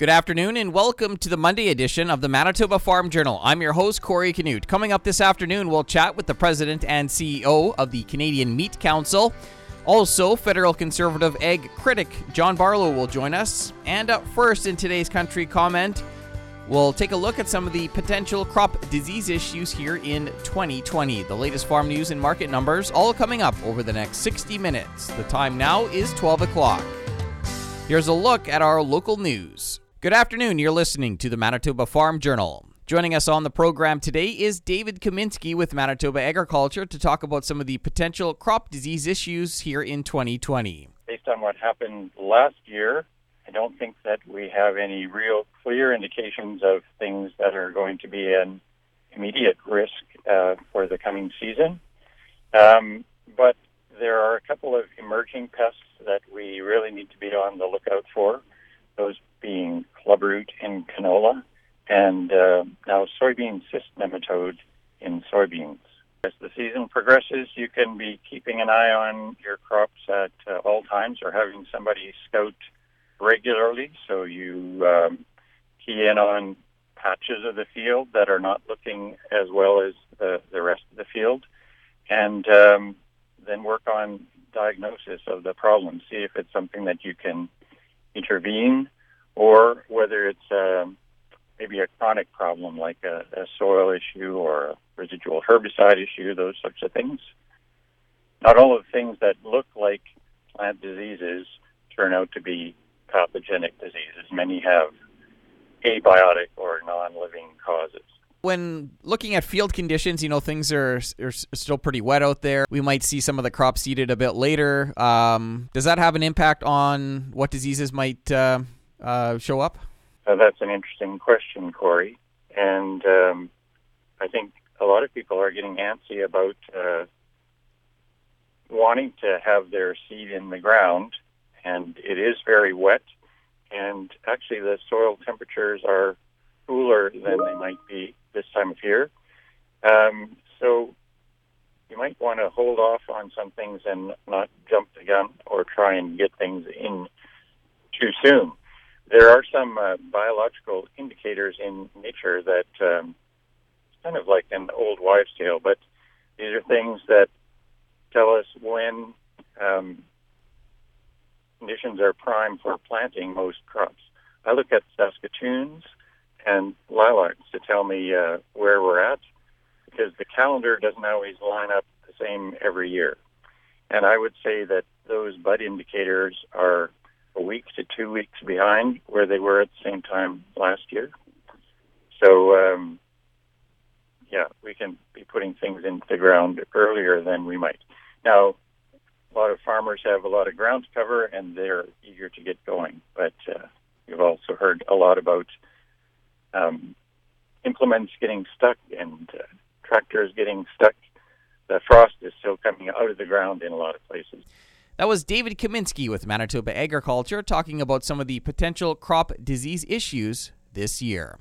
Good afternoon and welcome to the Monday edition of the Manitoba Farm Journal. I'm your host, Corey Canute. Coming up this afternoon, we'll chat with the president and CEO of the Canadian Meat Council. Also, federal conservative ag critic John Barlow will join us. And up first in today's country comment, we'll take a look at some of the potential crop disease issues here in 2020. The latest farm news and market numbers all coming up over the next 60 minutes. The time now is 12 o'clock. Here's a look at our local news. Good afternoon. You're listening to the Manitoba Farm Journal. Joining us on the program today is David Kaminski with Manitoba Agriculture to talk about some of the potential crop disease issues here in 2020. Based on what happened last year, I don't think that we have any real clear indications of things that are going to be an immediate risk uh, for the coming season. Um, but there are a couple of emerging pests that we really need to be on the lookout for. Those being clubroot in canola, and uh, now soybean cyst nematode in soybeans. As the season progresses, you can be keeping an eye on your crops at uh, all times or having somebody scout regularly so you um, key in on patches of the field that are not looking as well as the, the rest of the field and um, then work on diagnosis of the problem. See if it's something that you can intervene or whether it's um, maybe a chronic problem like a, a soil issue or a residual herbicide issue, those sorts of things. Not all of the things that look like plant diseases turn out to be pathogenic diseases. Many have abiotic or non-living causes. When looking at field conditions, you know things are, are still pretty wet out there. We might see some of the crops seeded a bit later. Um, does that have an impact on what diseases might uh, uh, show up? Uh, that's an interesting question, Corey. And um, I think a lot of people are getting antsy about uh, wanting to have their seed in the ground, and it is very wet. And actually, the soil temperatures are cooler than they might be this time of year. Um, so you might want to hold off on some things and not jump the gun or try and get things in too soon there are some uh, biological indicators in nature that um, it's kind of like an old wives' tale, but these are things that tell us when um, conditions are prime for planting most crops. I look at Saskatoons and lilacs to tell me uh, where we're at because the calendar doesn't always line up the same every year. And I would say that those bud indicators are a week to two weeks behind where they were at the same time last year. So, um, yeah, we can be putting things into the ground earlier than we might. Now, a lot of farmers have a lot of ground cover and they're eager to get going. But uh, you've also heard a lot about um, implements getting stuck and uh, tractors getting stuck. The frost is still coming out of the ground in a lot of places. That was David Kaminski with Manitoba Agriculture talking about some of the potential crop disease issues this year.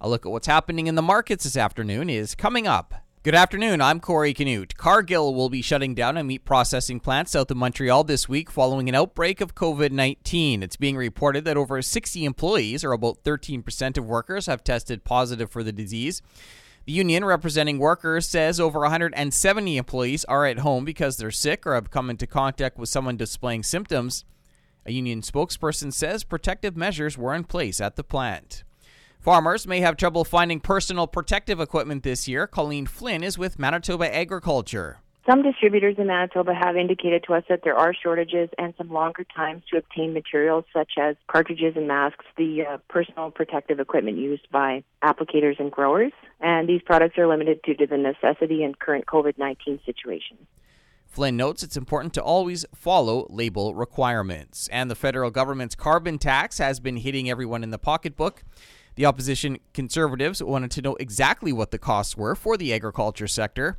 A look at what's happening in the markets this afternoon is coming up. Good afternoon, I'm Corey Canute. Cargill will be shutting down a meat processing plant south of Montreal this week following an outbreak of COVID 19. It's being reported that over 60 employees, or about 13% of workers, have tested positive for the disease. The union representing workers says over 170 employees are at home because they're sick or have come into contact with someone displaying symptoms. A union spokesperson says protective measures were in place at the plant. Farmers may have trouble finding personal protective equipment this year. Colleen Flynn is with Manitoba Agriculture. Some distributors in Manitoba have indicated to us that there are shortages and some longer times to obtain materials such as cartridges and masks, the uh, personal protective equipment used by applicators and growers. And these products are limited due to the necessity and current COVID 19 situation. Flynn notes it's important to always follow label requirements. And the federal government's carbon tax has been hitting everyone in the pocketbook. The opposition conservatives wanted to know exactly what the costs were for the agriculture sector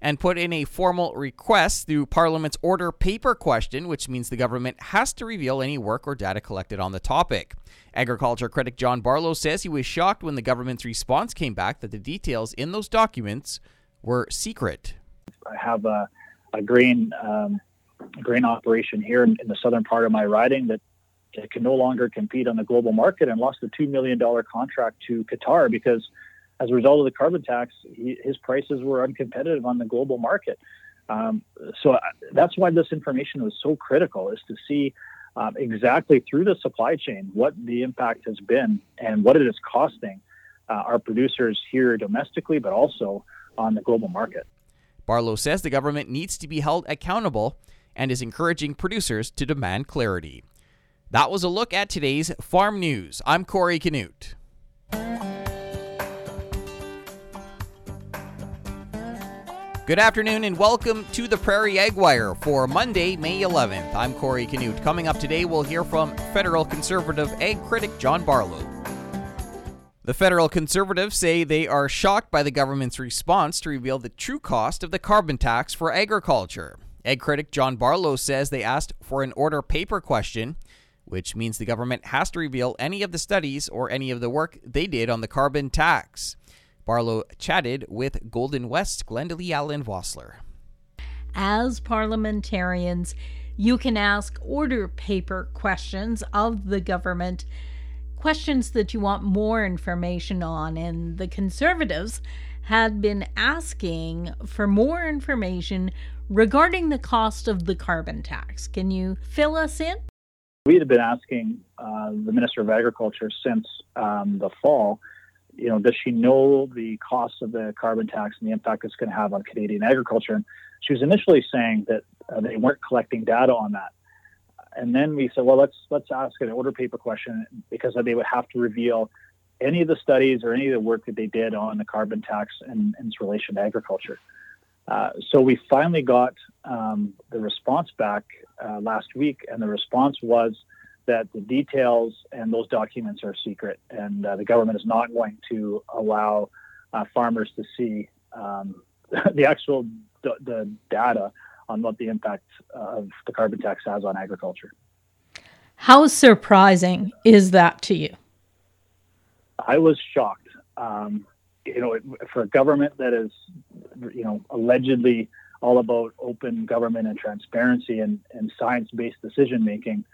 and put in a formal request through Parliament's order paper question, which means the government has to reveal any work or data collected on the topic. Agriculture critic John Barlow says he was shocked when the government's response came back that the details in those documents were secret. I have a, a grain um, grain operation here in, in, the southern part of my riding that can no longer compete on the global market and lost a $2 million contract to Qatar because as a result of the carbon tax, he, his prices were uncompetitive on the global market. Um, so uh, that's why this information was so critical is to see um, exactly through the supply chain what the impact has been and what it is costing uh, our producers here domestically, but also on the global market. Barlow says the government needs to be held accountable and is encouraging producers to demand clarity. That was a look at today's farm news. I'm Corey Canute. Good afternoon and welcome to the Prairie Ag Wire for Monday, May 11th. I'm Corey Canute. Coming up today, we'll hear from federal conservative ag critic John Barlow. The federal conservatives say they are shocked by the government's response to reveal the true cost of the carbon tax for agriculture. Ag critic John Barlow says they asked for an order paper question, which means the government has to reveal any of the studies or any of the work they did on the carbon tax. Barlow chatted with Golden West Glendalee Allen Vossler. As parliamentarians, you can ask order paper questions of the government, questions that you want more information on. And the Conservatives had been asking for more information regarding the cost of the carbon tax. Can you fill us in? We had been asking uh, the Minister of Agriculture since um, the fall you know, does she know the cost of the carbon tax and the impact it's going to have on Canadian agriculture? And she was initially saying that uh, they weren't collecting data on that. And then we said, well, let's let's ask an order paper question because they would have to reveal any of the studies or any of the work that they did on the carbon tax and, and its relation to agriculture. Uh, so we finally got um, the response back uh, last week, and the response was that the details and those documents are secret, and uh, the government is not going to allow uh, farmers to see um, the actual d- the data on what the impact of the carbon tax has on agriculture. How surprising is that to you? I was shocked. Um, you know, for a government that is, you know, allegedly all about open government and transparency and, and science-based decision making,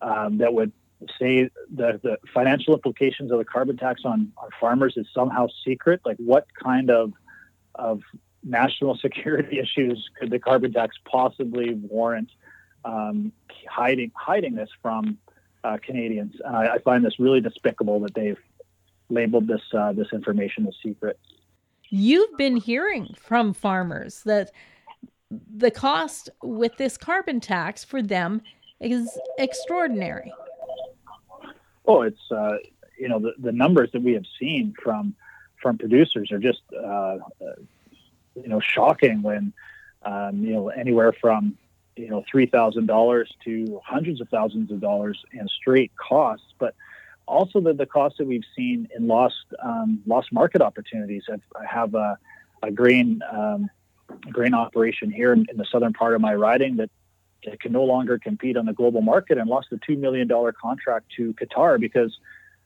um, that would say the, the financial implications of the carbon tax on, on farmers is somehow secret. Like, what kind of of national security issues could the carbon tax possibly warrant um, hiding hiding this from uh, Canadians? I, find this really despicable that they've labeled this uh, this information as secret. You've been hearing from farmers that the cost with this carbon tax for them is extraordinary. Oh, it's uh, you know the, the numbers that we have seen from from producers are just uh, uh, you know shocking. When um, you know anywhere from you know three thousand dollars to hundreds of thousands of dollars in straight costs, but also the, the costs that we've seen in lost um, lost market opportunities. I've, I have a, a grain um, grain operation here in, in, the southern part of my riding that it can no longer compete on the global market and lost a $2 million contract to Qatar because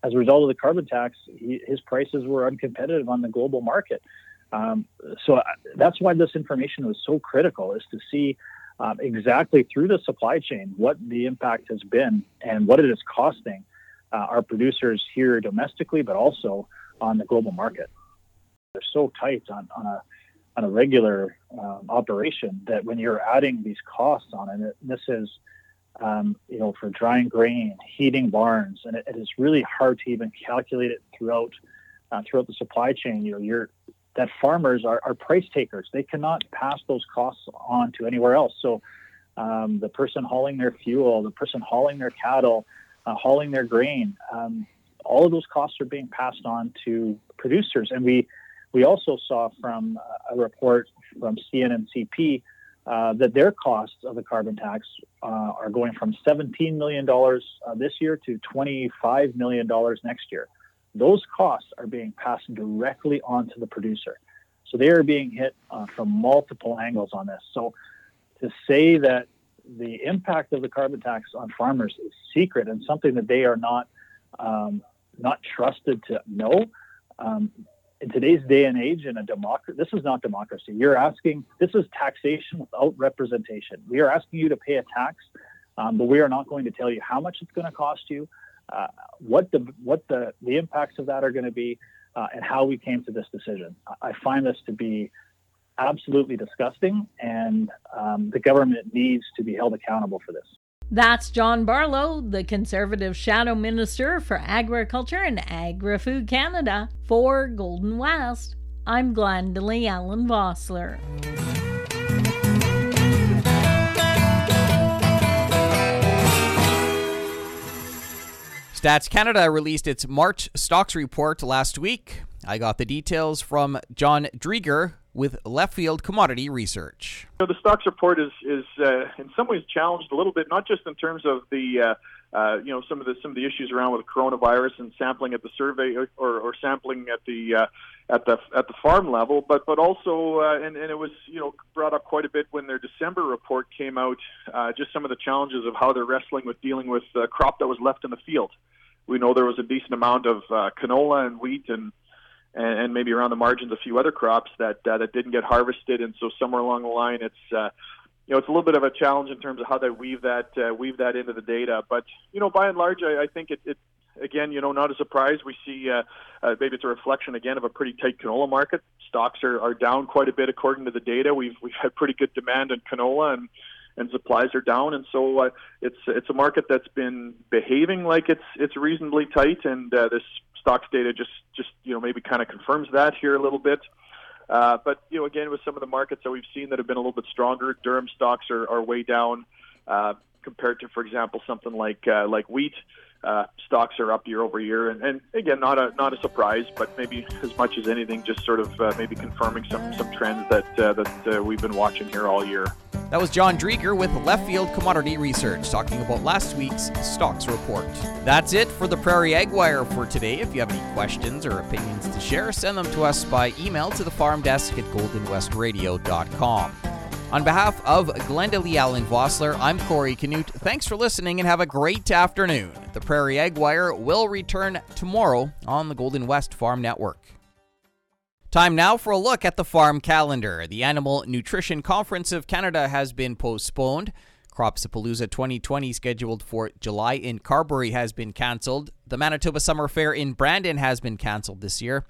as a result of the carbon tax, he, his prices were uncompetitive on the global market. Um, so uh, that's why this information was so critical is to see um, exactly through the supply chain what the impact has been and what it is costing our producers here domestically, but also on the global market. They're so tight on, on a on a regular um, operation that when you're adding these costs on it, this is, um, you know, for drying grain, heating barns, and it, it is really hard to even calculate it throughout uh, throughout the supply chain. You know, you're that farmers are, are price takers. They cannot pass those costs on to anywhere else. So um, the person hauling their fuel, the person hauling their cattle, uh, hauling their grain, um, all of those costs are being passed on to producers, and we we also saw from uh, a report from CN and CP uh, that their costs of the carbon tax uh, are going from $17 million uh, this year to $25 million next year. Those costs are being passed directly onto the producer. So they are being hit uh, from multiple angles on this. So to say that the impact of the carbon tax on farmers is secret and something that they are not um, not trusted to know, um, in today's day and age in a democracy, this is not democracy. You're asking, this is taxation without representation. We are asking you to pay a tax Um, but we are not going to tell you how much it's going to cost you, uh, what the what the the impacts of that are going to be, uh, and how we came to this decision. I find this to be absolutely disgusting, and um, the government needs to be held accountable for this. That's John Barlow, the Conservative Shadow Minister for Agriculture and Agri Food Canada. For Golden West, I'm Glendalee Allen Vossler. Stats Canada released its March stocks report last week. I got the details from John Driedger with Left Field Commodity Research. So the stocks report is is uh, in some ways challenged a little bit, not just in terms of the uh, uh, you know some of the some of the issues around with coronavirus and sampling at the survey or, or sampling at the uh, at the at the farm level, but but also uh, and and it was you know brought up quite a bit when their December report came out. Uh, just some of the challenges of how they're wrestling with dealing with uh, crop that was left in the field. We know there was a decent amount of uh, canola and wheat and and, and maybe around the margins a few other crops that uh, that didn't get harvested, and so somewhere along the line, it's uh, you know it's a little bit of a challenge in terms of how they weave that uh, weave that into the data. But you know, by and large, I, I think it, it again, you know, not a surprise. We see uh, uh, maybe it's a reflection again of a pretty tight canola market. Stocks are, are down quite a bit according to the data. We've we've had pretty good demand in canola and and supplies are down, and so uh, it's it's a market that's been behaving like it's it's reasonably tight, and uh, this stocks data just just you know maybe kind of confirms that here a little bit. Uh, but you know, again, with some of the markets that we've seen that have been a little bit stronger, durum stocks are, are way down uh, compared to, for example, something like uh, like wheat. Uh, stocks are up year over year, and, and again, not a not a surprise, but maybe as much as anything, just sort of uh, maybe confirming some some trends that uh, that uh, we've been watching here all year. That was John Driedger with Left Field Commodity Research talking about last week's stocks report. That's it for the Prairie Ag Wire for today. If you have any questions or opinions to share, send them to us by email to the farm desk at goldenwestradio.com. On behalf of Glendalee Allen Vossler, I'm Corey Canute. Thanks for listening and have a great afternoon. The Prairie Ag Wire will return tomorrow on the Golden West Farm Network. Time now for a look at the farm calendar. The Animal Nutrition Conference of Canada has been postponed. Cropsapalooza 2020, scheduled for July in Carberry, has been cancelled. The Manitoba Summer Fair in Brandon has been cancelled this year.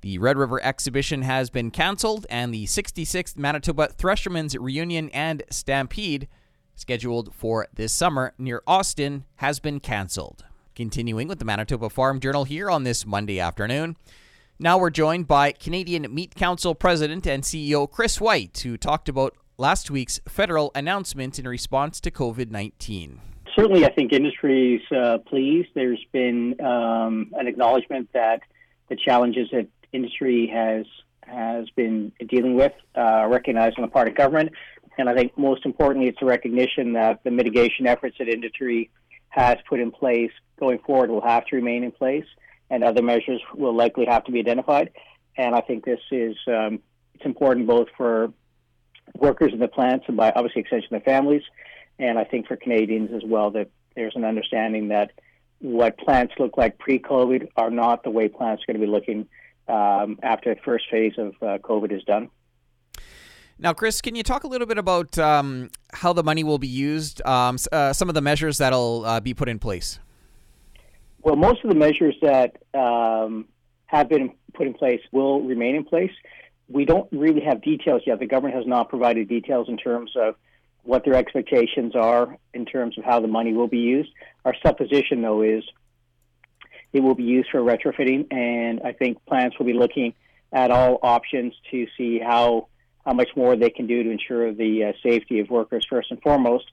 The Red River exhibition has been cancelled, and the 66th Manitoba Threshermen's Reunion and Stampede, scheduled for this summer near Austin, has been cancelled. Continuing with the Manitoba Farm Journal here on this Monday afternoon. Now we're joined by Canadian Meat Council President and CEO Chris White, who talked about last week's federal announcement in response to COVID 19. Certainly, I think industry is uh, pleased. There's been um, an acknowledgement that the challenges that industry has has been dealing with, uh, recognized on the part of government, and I think most importantly, it's a recognition that the mitigation efforts that industry has put in place going forward will have to remain in place and other measures will likely have to be identified. And I think this is um, it's important both for workers in the plants and by obviously extension their families, and I think for Canadians as well that there's an understanding that what plants look like pre-COVID are not the way plants are going to be looking um, after the first phase of uh, COVID is done. Now, Chris, can you talk a little bit about um, how the money will be used, um, uh, some of the measures that'll uh, be put in place? Well, most of the measures that um, have been put in place will remain in place. We don't really have details yet. The government has not provided details in terms of what their expectations are in terms of how the money will be used. Our supposition, though, is it will be used for retrofitting, and I think plants will be looking at all options to see how how much more they can do to ensure the uh, safety of workers first and foremost.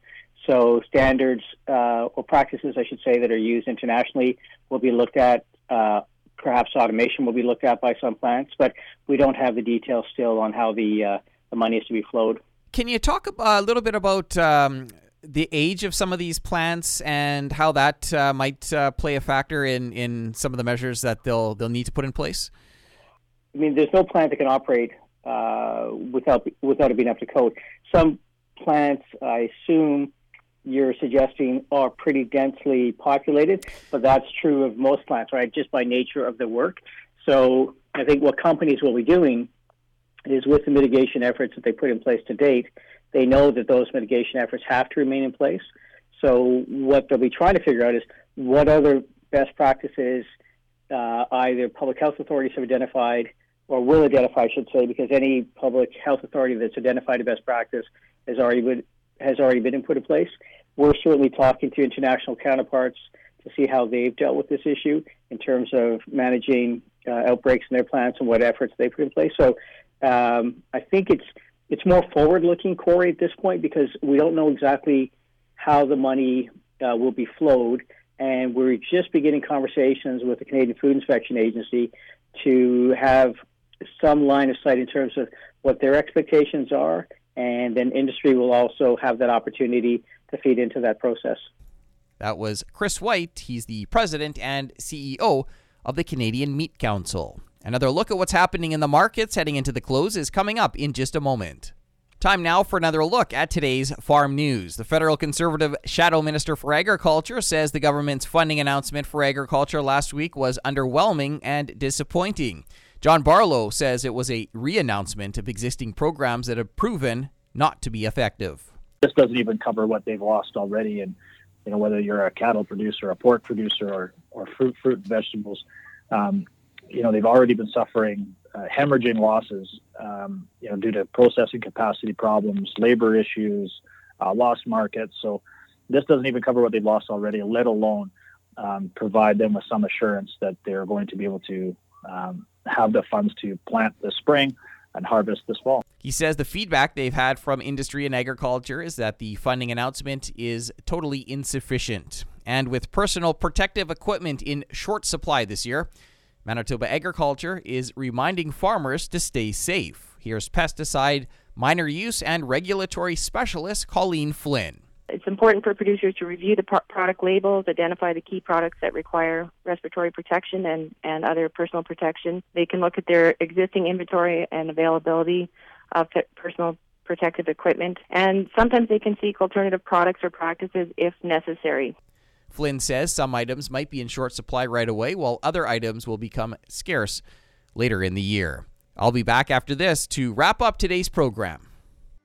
So standards uh, or practices, I should say, that are used internationally will be looked at. Uh, perhaps automation will be looked at by some plants, but we don't have the details still on how the uh, the money is to be flowed. Can you talk a little bit about um, the age of some of these plants and how that uh, might uh, play a factor in, in some of the measures that they'll they'll need to put in place? I mean, there's no plant that can operate uh, without without it being up to code. Some plants, I assume, you're suggesting are pretty densely populated, but that's true of most plants, right? Just by nature of the work. So I think what companies will be doing is with the mitigation efforts that they put in place to date, they know that those mitigation efforts have to remain in place. So what they'll be trying to figure out is what other best practices uh, either public health authorities have identified or will identify, I should say, because any public health authority that's identified a best practice has already has already been put in place. We're certainly talking to international counterparts to see how they've dealt with this issue in terms of managing uh, outbreaks in their plants and what efforts they put in place. So um, I think it's it's more forward-looking, Corey, at this point because we don't know exactly how the money uh, will be flowed, and we're just beginning conversations with the Canadian Food Inspection Agency to have some line of sight in terms of what their expectations are, and then industry will also have that opportunity to feed into that process. That was Chris White. He's the president and CEO of the Canadian Meat Council. Another look at what's happening in the markets heading into the close is coming up in just a moment. Time now for another look at today's farm news. The federal conservative shadow minister for agriculture says the government's funding announcement for agriculture last week was underwhelming and disappointing. John Barlow says it was a re announcement of existing programs that have proven not to be effective. This doesn't even cover what they've lost already. And, you know, whether you're a cattle producer, a pork producer, or, or fruit, fruit and vegetables, um, you know, they've already been suffering uh, hemorrhaging losses, um, you know, due to processing capacity problems, labor issues, uh, lost markets. So this doesn't even cover what they've lost already, let alone um, provide them with some assurance that they're going to be able to um, have the funds to plant this spring and harvest this fall. He says the feedback they've had from industry and agriculture is that the funding announcement is totally insufficient. And with personal protective equipment in short supply this year, Manitoba Agriculture is reminding farmers to stay safe. Here's pesticide, minor use, and regulatory specialist Colleen Flynn. It's important for producers to review the product labels, identify the key products that require respiratory protection and, and other personal protection. They can look at their existing inventory and availability of personal protective equipment, and sometimes they can seek alternative products or practices if necessary. Flynn says some items might be in short supply right away, while other items will become scarce later in the year. I'll be back after this to wrap up today's program.